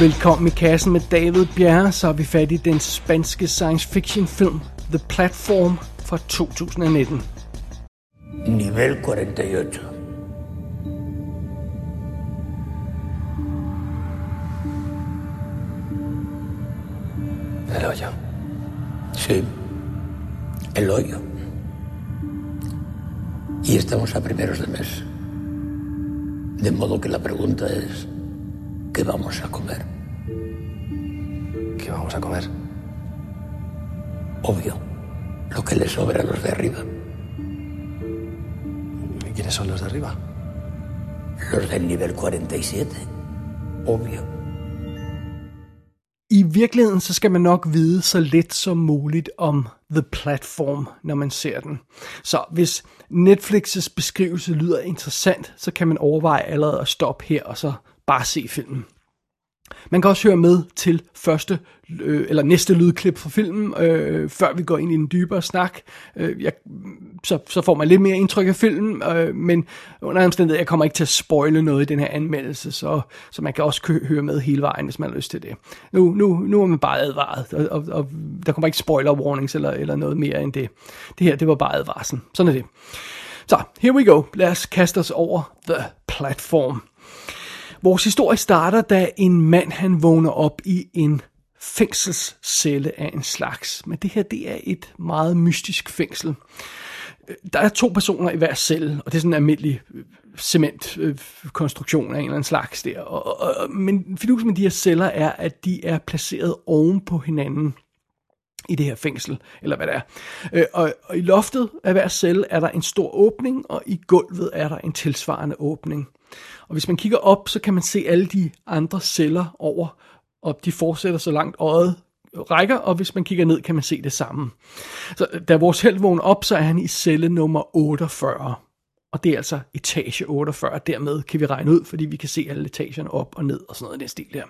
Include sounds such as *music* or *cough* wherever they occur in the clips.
Velkommen i kassen med David Bjerre, så er vi fat i den spanske science fiction film The Platform fra 2019. Nivel 48. El hoyo. Sí, el hoyo. Y estamos a primeros de mes. De modo que la pregunta es, ¿qué vamos a comer? ¿Qué vamos a comer? Obvio, lo que le sobra a los de arriba. ¿Y quiénes son los de arriba? Los del nivel 47. Obvio. I virkeligheden så skal man nok vide så lidt som muligt om The Platform, når man ser den. Så hvis Netflix's beskrivelse lyder interessant, så kan man overveje allerede at stoppe her og så bare se filmen. Man kan også høre med til første øh, eller næste lydklip fra filmen, øh, før vi går ind i en dybere snak. Øh, jeg, så, så får man lidt mere indtryk af filmen, øh, men under omstændighed, jeg kommer ikke til at spoile noget i den her anmeldelse, så, så man kan også kø- høre med hele vejen, hvis man har lyst til det. Nu, nu, nu er man bare advaret, og, og, og der kommer ikke spoiler warnings eller, eller noget mere end det. Det her, det var bare advarslen. Sådan er det. Så, here we go. Lad os kaste os over The Platform. Vores historie starter, da en mand han vågner op i en fængselscelle af en slags. Men det her, det er et meget mystisk fængsel. Øh, der er to personer i hver celle, og det er sådan en almindelig øh, cementkonstruktion øh, af en eller anden slags der. Og, og, og, men fidusen med de her celler er, at de er placeret oven på hinanden i det her fængsel, eller hvad det er. Øh, og, og i loftet af hver celle er der en stor åbning, og i gulvet er der en tilsvarende åbning. Og hvis man kigger op, så kan man se alle de andre celler over, og de fortsætter så langt øjet rækker, og hvis man kigger ned, kan man se det samme. Så da vores held vågner op, så er han i celle nummer 48. Og det er altså etage 48. Dermed kan vi regne ud, fordi vi kan se alle etagerne op og ned og sådan noget i den stil der.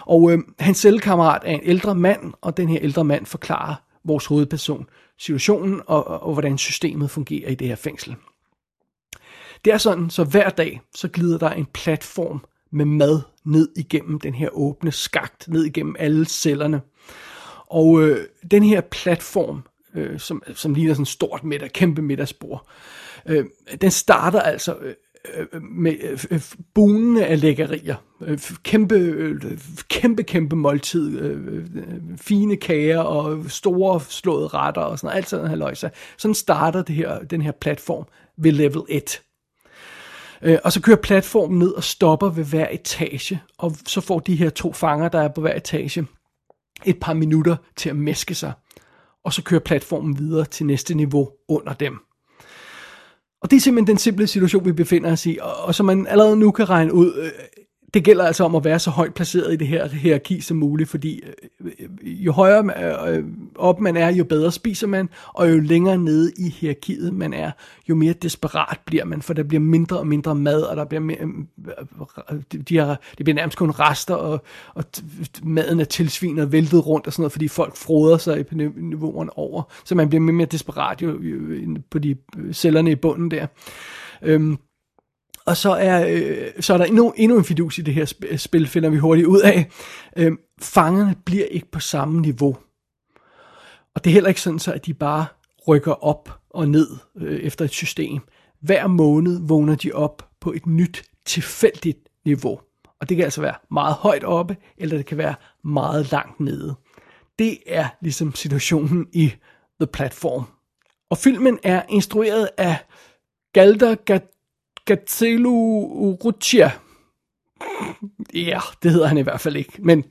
Og øh, hans cellekammerat er en ældre mand, og den her ældre mand forklarer vores hovedperson situationen og, og, og hvordan systemet fungerer i det her fængsel. Det er sådan, så hver dag, så glider der en platform med mad ned igennem den her åbne skagt, ned igennem alle cellerne. Og øh, den her platform, øh, som, som ligner sådan et stort middag, kæmpe middagsbord, øh, Øh, den starter altså øh, øh med øh, øh bunene af lækkerier. Øh, kæmpe, øh, kæmpe, kæmpe måltid. Øh, fine kager og store slåede retter og sådan noget. Alt sådan her Sådan starter det her, den her platform ved level 1. Øh, og så kører platformen ned og stopper ved hver etage, og så får de her to fanger, der er på hver etage, et par minutter til at mæske sig. Og så kører platformen videre til næste niveau under dem. Og det er simpelthen den simple situation, vi befinder os i, og, og som man allerede nu kan regne ud, øh, det gælder altså om at være så højt placeret i det her hierarki som muligt, fordi øh, jo højere øh, op man er, jo bedre spiser man, og jo længere nede i hierarkiet man er, jo mere desperat bliver man, for der bliver mindre og mindre mad, og der bliver mere, øh, de har, det bliver nærmest kun rester, og, og maden er tilsvinet og væltet rundt og sådan noget, fordi folk froder sig på niveauerne over, så man bliver mere og mere desperat jo, jo, på de cellerne i bunden der. Øhm, og så er, øh, så er der endnu, endnu en fidus i det her spil, finder vi hurtigt ud af. Øh, fangerne bliver ikke på samme niveau. Og det er heller ikke sådan, så at de bare rykker op og ned øh, efter et system. Hver måned vågner de op på et nyt, tilfældigt niveau. Og det kan altså være meget højt oppe, eller det kan være meget langt nede. Det er ligesom situationen i The Platform. Og filmen er instrueret af Galder Gazelu Urrutia. Ja, yeah, det hedder han i hvert fald ikke, men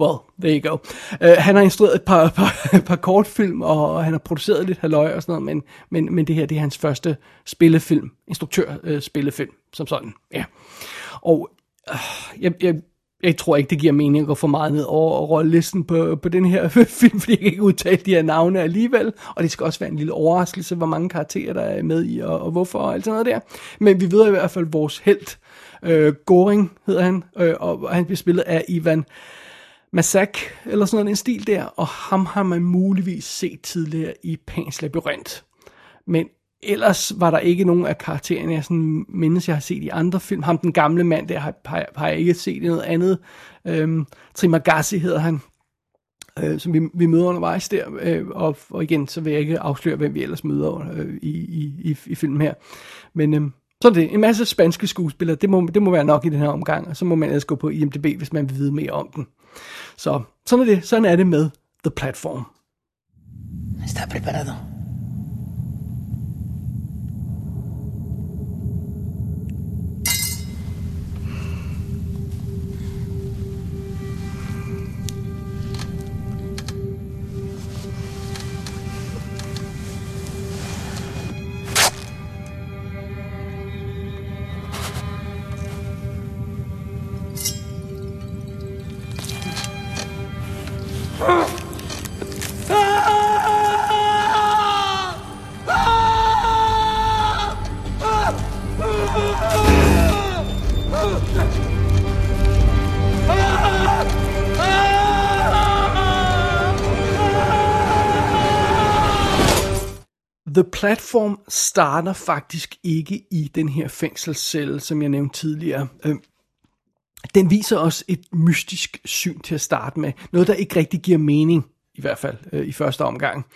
well, there you go. Uh, han har instrueret et par, *laughs* par, par kortfilm, og han har produceret lidt halvøje og sådan noget, men, men, men det her det er hans første spillefilm, instruktør uh, øh, spillefilm, som sådan, ja. Yeah. Og uh, jeg, jeg, jeg tror ikke, det giver mening at gå for meget ned over rollelisten på, på den her *laughs* film, fordi jeg kan ikke udtale de her navne alligevel, og det skal også være en lille overraskelse, hvor mange karakterer der er med i, og, og hvorfor, og alt sådan noget der. Men vi ved i hvert fald, at vores held, øh, Goring hedder han, øh, og han bliver spillet af Ivan Masak, eller sådan noget, en stil der, og ham har man muligvis set tidligere i Pans Labyrinth. Men ellers var der ikke nogen af karaktererne, jeg sådan mindes, jeg har set i andre film. Ham, den gamle mand, der har, har, har jeg ikke set i noget andet. Øhm, Trimagasi hedder han, øh, som vi, vi møder undervejs der. Øh, og, og igen, så vil jeg ikke afsløre, hvem vi ellers møder øh, i, i, i, i filmen her. Men øh, så er det en masse spanske skuespillere. Det må, det må være nok i den her omgang. Og så må man ellers gå på IMDb, hvis man vil vide mere om den. Så sådan er det. Sådan er det med The Platform. ¿Está preparado? The Platform starter faktisk ikke i den her fængselscelle, som jeg nævnte tidligere. Øhm, den viser os et mystisk syn til at starte med. Noget, der ikke rigtig giver mening, i hvert fald øh, i første omgang.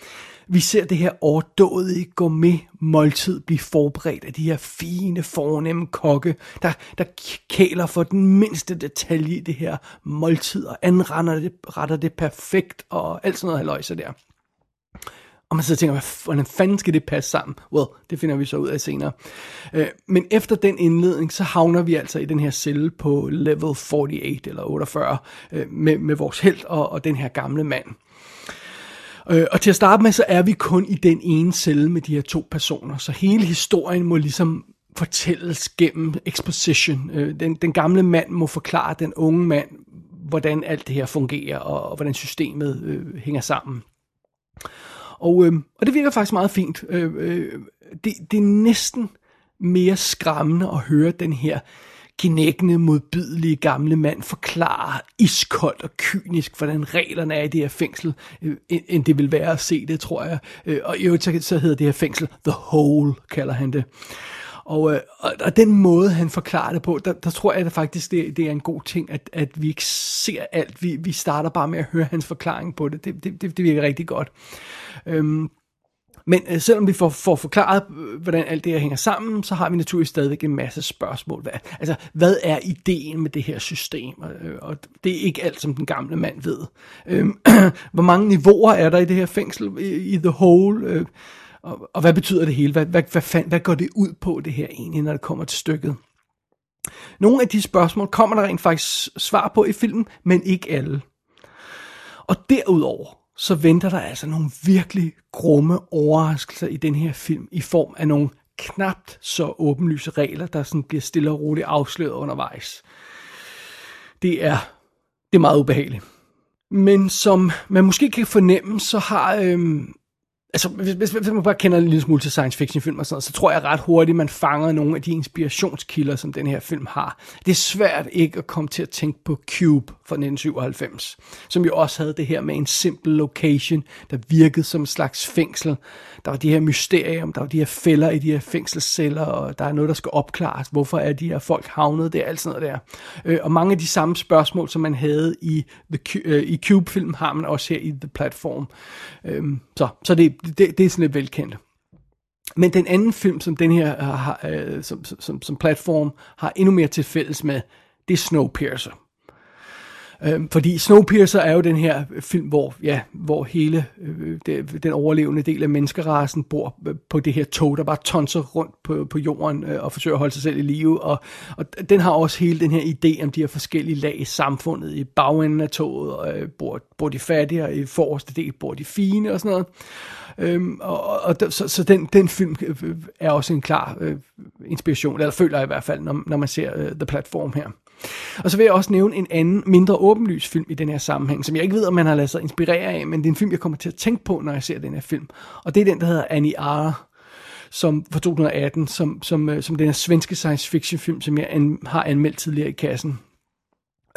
Vi ser det her overdådige gourmet måltid blive forberedt af de her fine, fornemme kokke, der, der kæler for den mindste detalje i det her måltid, og anretter det, retter det perfekt, og alt sådan noget haløjse der. Og man sidder og tænker, hvordan fanden skal det passe sammen? Well, det finder vi så ud af senere. Øh, men efter den indledning, så havner vi altså i den her celle på level 48 eller 48, øh, med, med vores held og, og den her gamle mand. Øh, og til at starte med, så er vi kun i den ene celle med de her to personer, så hele historien må ligesom fortælles gennem exposition. Øh, den, den gamle mand må forklare den unge mand, hvordan alt det her fungerer, og, og hvordan systemet øh, hænger sammen. Og, øh, og det virker faktisk meget fint. Øh, øh, det, det er næsten mere skræmmende at høre den her knækkende, modbydelige gamle mand forklare iskoldt og kynisk, hvordan reglerne er i det her fængsel, øh, end end det vil være at se det, tror jeg. Øh, og i øvrigt så, så hedder det her fængsel The Hole, kalder han det. Og, øh, og, og den måde, han forklarer det på, der, der tror jeg at faktisk, det, det er en god ting, at, at vi ikke ser alt. Vi, vi starter bare med at høre hans forklaring på det. Det, det, det, det virker rigtig godt. Øhm, men øh, selvom vi får, får forklaret, øh, hvordan alt det her hænger sammen, så har vi naturligvis stadigvæk en masse spørgsmål. Hvad, altså, hvad er ideen med det her system? Og, øh, og det er ikke alt, som den gamle mand ved. Øh, *clears throat* hvor mange niveauer er der i det her fængsel, i, i The Hole? Øh, og, og hvad betyder det hele? Hvad, hvad, hvad, fand, hvad går det ud på, det her egentlig, når det kommer til stykket? Nogle af de spørgsmål kommer der rent faktisk svar på i filmen, men ikke alle. Og derudover, så venter der altså nogle virkelig grumme overraskelser i den her film, i form af nogle knapt så åbenlyse regler, der sådan bliver stille og roligt afsløret undervejs. Det er, det er meget ubehageligt. Men som man måske kan fornemme, så har... Øhm, altså, hvis, hvis, hvis man bare kender en lille smule til science fiction film og sådan noget, så tror jeg ret hurtigt, man fanger nogle af de inspirationskilder, som den her film har. Det er svært ikke at komme til at tænke på Cube fra 1997, som jo også havde det her med en simpel location, der virkede som en slags fængsel. Der var de her mysterium, der var de her fælder i de her fængselsceller, og der er noget, der skal opklares. Hvorfor er de her folk havnet der? Alt sådan noget der. Øh, og mange af de samme spørgsmål, som man havde i, The, øh, i Cube-film, har man også her i The Platform. Øhm, så så det, det, det er sådan lidt velkendt. Men den anden film, som den her øh, har, øh, som, som, som platform har endnu mere til fælles med, det er Snowpiercer. Øhm, fordi Snowpiercer er jo den her øh, film, hvor, ja, hvor hele øh, det, den overlevende del af menneskerasen bor øh, på det her tog, der bare tonser rundt på, på jorden øh, og forsøger at holde sig selv i live. Og, og den har også hele den her idé om de her forskellige lag i samfundet. I bagenden af toget øh, bor, bor de fattige, og i forreste del bor de fine og sådan noget. Øhm, og, og så, så den, den film øh, øh, er også en klar øh, inspiration, eller føler jeg i hvert fald, når, når man ser øh, The Platform her. Og så vil jeg også nævne en anden, mindre åbenlys film i den her sammenhæng, som jeg ikke ved, om man har ladet sig inspirere af, men det er en film, jeg kommer til at tænke på, når jeg ser den her film. Og det er den, der hedder Annie R., som fra 2018, som, som, øh, som den her svenske science fiction film, som jeg an, har anmeldt tidligere i kassen.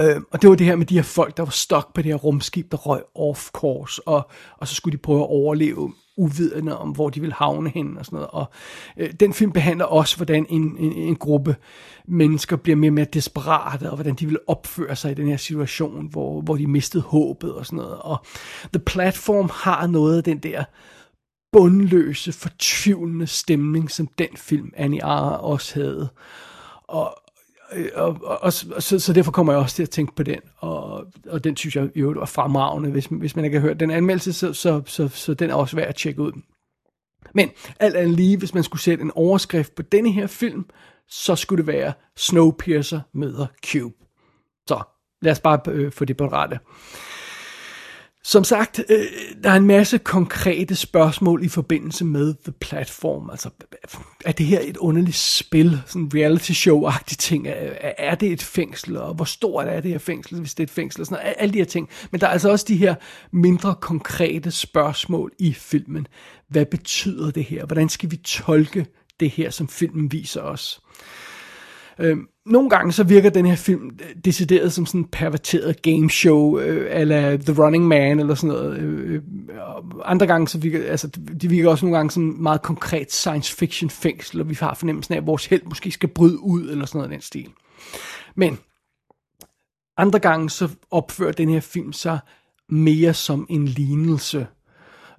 Øh, og det var det her med de her folk, der var stok på det her rumskib, der røg off course, og, og så skulle de prøve at overleve uvidende om, hvor de vil havne hen og sådan noget. Og øh, den film behandler også, hvordan en, en, en gruppe mennesker bliver mere og mere desperate, og hvordan de vil opføre sig i den her situation, hvor, hvor de mistede håbet og sådan noget. Og The Platform har noget af den der bundløse, fortvivlende stemning, som den film, Annie Ara også havde. Og, Øh, og, og, og så, så derfor kommer jeg også til at tænke på den, og, og den synes jeg jo var fremragende, hvis, hvis man ikke har hørt den anmeldelse, så, så, så, så den er også værd at tjekke ud. Men alt andet lige, hvis man skulle sætte en overskrift på denne her film, så skulle det være Snowpiercer møder Cube. Så lad os bare øh, få det på rette. Som sagt, øh, der er en masse konkrete spørgsmål i forbindelse med The Platform. Altså, er det her et underligt spil? Sådan en reality show-agtig ting? Er, er det et fængsel? Og hvor stort er det her fængsel, hvis det er et fængsel? Og sådan noget. Alle de her ting. Men der er altså også de her mindre konkrete spørgsmål i filmen. Hvad betyder det her? Hvordan skal vi tolke det her, som filmen viser os? Øh, nogle gange så virker den her film øh, decideret som sådan en perverteret gameshow, øh, eller The Running Man, eller sådan noget. Øh, øh andre gange så virker, altså, de virker også nogle gange som meget konkret science fiction fængsel, og vi har fornemmelsen af, at vores held måske skal bryde ud, eller sådan noget af den stil. Men andre gange så opfører den her film sig mere som en lignelse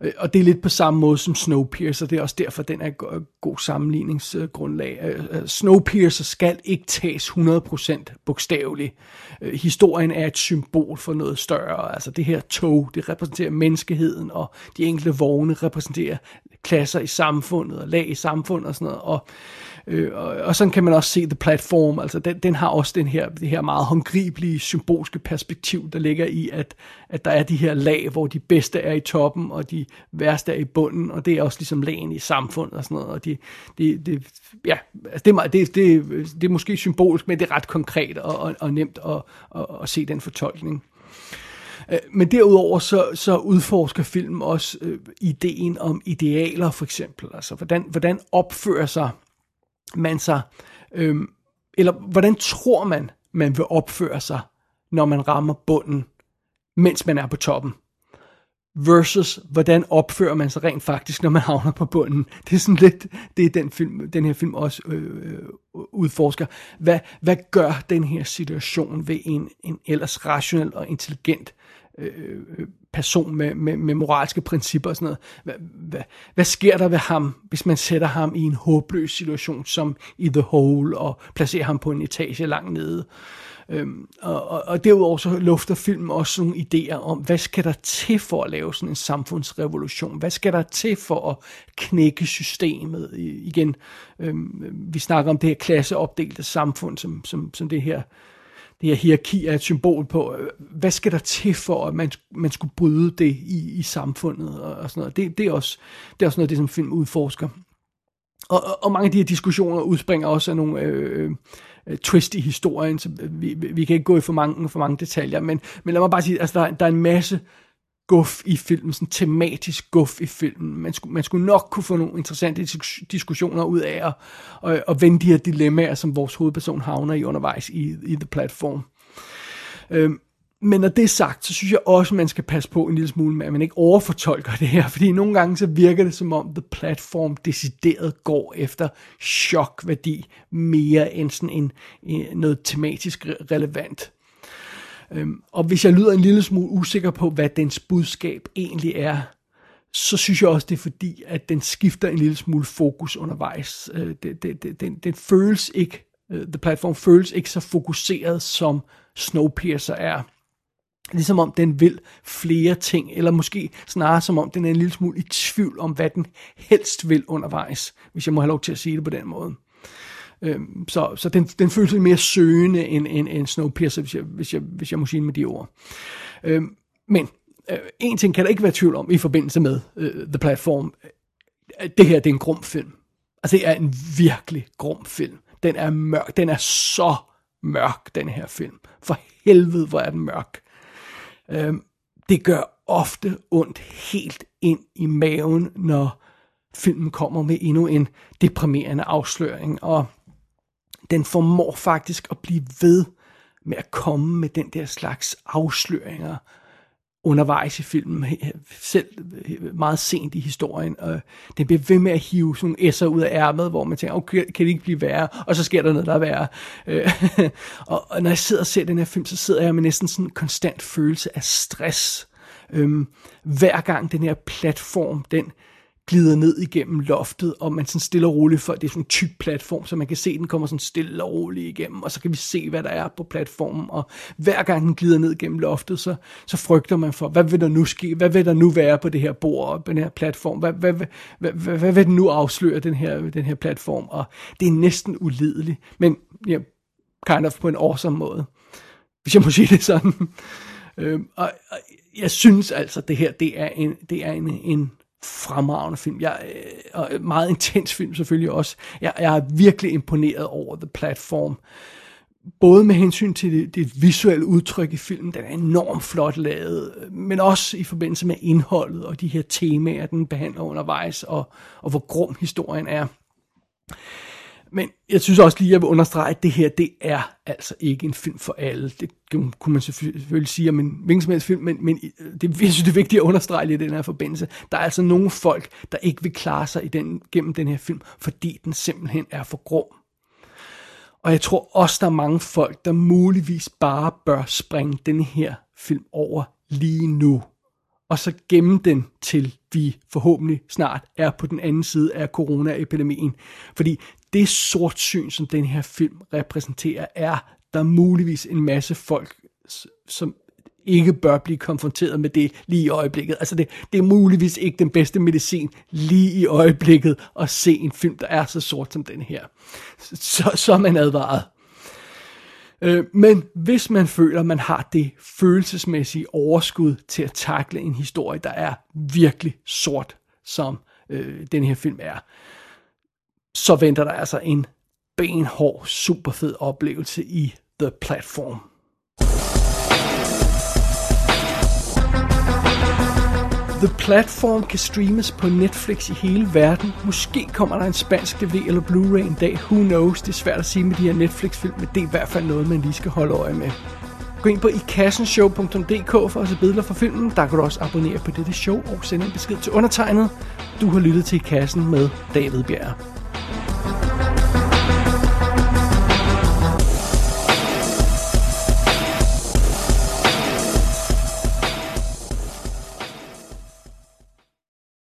Øh, og det er lidt på samme måde som Snowpiercer, det er også derfor, den er et god sammenligningsgrundlag. Øh, øh, Snowpiercer skal ikke tages 100% bogstaveligt. Historien er et symbol for noget større. Altså det her tog, det repræsenterer menneskeheden, og de enkelte vogne repræsenterer klasser i samfundet, og lag i samfundet og sådan noget. Og Øh, og, og sådan kan man også se The Platform, altså den, den har også den her, det her meget håndgribelige, symbolske perspektiv, der ligger i, at, at der er de her lag, hvor de bedste er i toppen, og de værste er i bunden, og det er også ligesom lagen i samfundet og sådan noget, og de, de, de, ja, altså det, er, det, det, det er måske symbolisk, men det er ret konkret og, og, og nemt at, at, at se den fortolkning. Øh, men derudover så, så udforsker filmen også øh, ideen om idealer for eksempel. Altså hvordan, hvordan opfører sig man sig, øh, eller hvordan tror man, man vil opføre sig, når man rammer bunden, mens man er på toppen? Versus hvordan opfører man sig rent faktisk, når man havner på bunden. Det er sådan lidt, det er den, film, den her film også øh, øh udforsker. Hvad, hvad gør den her situation ved en, en ellers rationel og intelligent Øh, øh, person med, med, med moralske principper og sådan noget. Hvad, hvad, hvad sker der ved ham, hvis man sætter ham i en håbløs situation, som i The Hole, og placerer ham på en etage langt nede? Øhm, og, og, og derudover så lufter filmen også nogle idéer om, hvad skal der til for at lave sådan en samfundsrevolution? Hvad skal der til for at knække systemet? I, igen, øhm, vi snakker om det her klasseopdelte samfund, som, som, som det her det her hierarki er et symbol på, øh, hvad skal der til for, at man, man skulle bryde det i, i samfundet og, og sådan noget. Det, det, er også, det er også noget af det, som film udforsker. Og, og, og mange af de her diskussioner udspringer også af nogle øh, øh, twist i historien, så vi, vi kan ikke gå i for mange, for mange detaljer, men, men lad mig bare sige, altså der, der er en masse guf i filmen, sådan tematisk guf i filmen. Man skulle, man skulle nok kunne få nogle interessante diskussioner ud af at, at, at vende de her dilemmaer, som vores hovedperson havner i undervejs i, i The Platform. Øhm, men når det er sagt, så synes jeg også, man skal passe på en lille smule med, at man ikke overfortolker det her, *laughs* fordi nogle gange så virker det som om The Platform decideret går efter chokværdi mere end sådan en, en noget tematisk relevant. Øhm, og hvis jeg lyder en lille smule usikker på, hvad dens budskab egentlig er, så synes jeg også, det er fordi, at den skifter en lille smule fokus undervejs. Øh, det, det, det, den, den føles ikke, øh, The Platform føles ikke så fokuseret, som Snowpiercer er. Ligesom om den vil flere ting, eller måske snarere som om den er en lille smule i tvivl om, hvad den helst vil undervejs, hvis jeg må have lov til at sige det på den måde. Øhm, så så den, den føles lidt mere søgende end, end, end Snowpiercer, hvis jeg, hvis, jeg, hvis jeg må sige med de ord. Øhm, men øh, en ting kan der ikke være tvivl om i forbindelse med øh, The Platform. Øh, det her det er en grum film. Altså det er en virkelig grum film. Den er mørk. Den er så mørk, den her film. For helvede, hvor er den mørk. Øhm, det gør ofte ondt helt ind i maven, når filmen kommer med endnu en deprimerende afsløring. Og den formår faktisk at blive ved med at komme med den der slags afsløringer undervejs i filmen, selv meget sent i historien, og den bliver ved med at hive sådan nogle s'er ud af ærmet, hvor man tænker, okay, kan det ikke blive værre? Og så sker der noget, der er værre. Øh, *laughs* og når jeg sidder og ser den her film, så sidder jeg med næsten sådan en konstant følelse af stress. Øhm, hver gang den her platform, den glider ned igennem loftet, og man sådan stille og roligt, for det er sådan en tyk platform, så man kan se, at den kommer sådan stille og roligt igennem, og så kan vi se, hvad der er på platformen, og hver gang den glider ned igennem loftet, så, så frygter man for, hvad vil der nu ske, hvad vil der nu være på det her bord, på den her platform, hvad, hvad, hvad, hvad, hvad, hvad vil den nu afsløre, den her, den her platform, og det er næsten ulideligt, men ja, kind of på en awesome måde, hvis jeg må sige det sådan. Øhm, og, og jeg synes altså, det her, det er en, det er en, en fremragende film. Jeg, øh, og øh, meget intens film selvfølgelig også. Jeg, jeg er virkelig imponeret over The Platform. Både med hensyn til det, det visuelle udtryk i filmen, den er enormt flot lavet, men også i forbindelse med indholdet og de her temaer, den behandler undervejs, og, og hvor grum historien er. Men jeg synes også lige, at jeg vil understrege, at det her, det er altså ikke en film for alle. Det kunne man selvfølgelig sige om en hvilken som helst film, men, men øh, det, jeg synes, det er vigtigt at understrege i den her forbindelse. Der er altså nogle folk, der ikke vil klare sig i den, gennem den her film, fordi den simpelthen er for grum. Og jeg tror også, der er mange folk, der muligvis bare bør springe den her film over lige nu. Og så gemme den til vi forhåbentlig snart er på den anden side af coronaepidemien. Fordi det sortsyn, som den her film repræsenterer, er der muligvis en masse folk, som ikke bør blive konfronteret med det lige i øjeblikket. Altså det, det er muligvis ikke den bedste medicin lige i øjeblikket at se en film, der er så sort som den her. Så, så er man advaret. Øh, men hvis man føler, man har det følelsesmæssige overskud til at takle en historie, der er virkelig sort, som øh, den her film er, så venter der altså en benhård, super fed oplevelse i The Platform. The Platform kan streames på Netflix i hele verden. Måske kommer der en spansk DVD eller Blu-ray en dag. Who knows? Det er svært at sige med de her Netflix-film, men det er i hvert fald noget, man lige skal holde øje med. Gå ind på ikassenshow.dk for at se billeder fra filmen. Der kan du også abonnere på dette show og sende en besked til undertegnet. Du har lyttet til I Kassen med David Bjerg.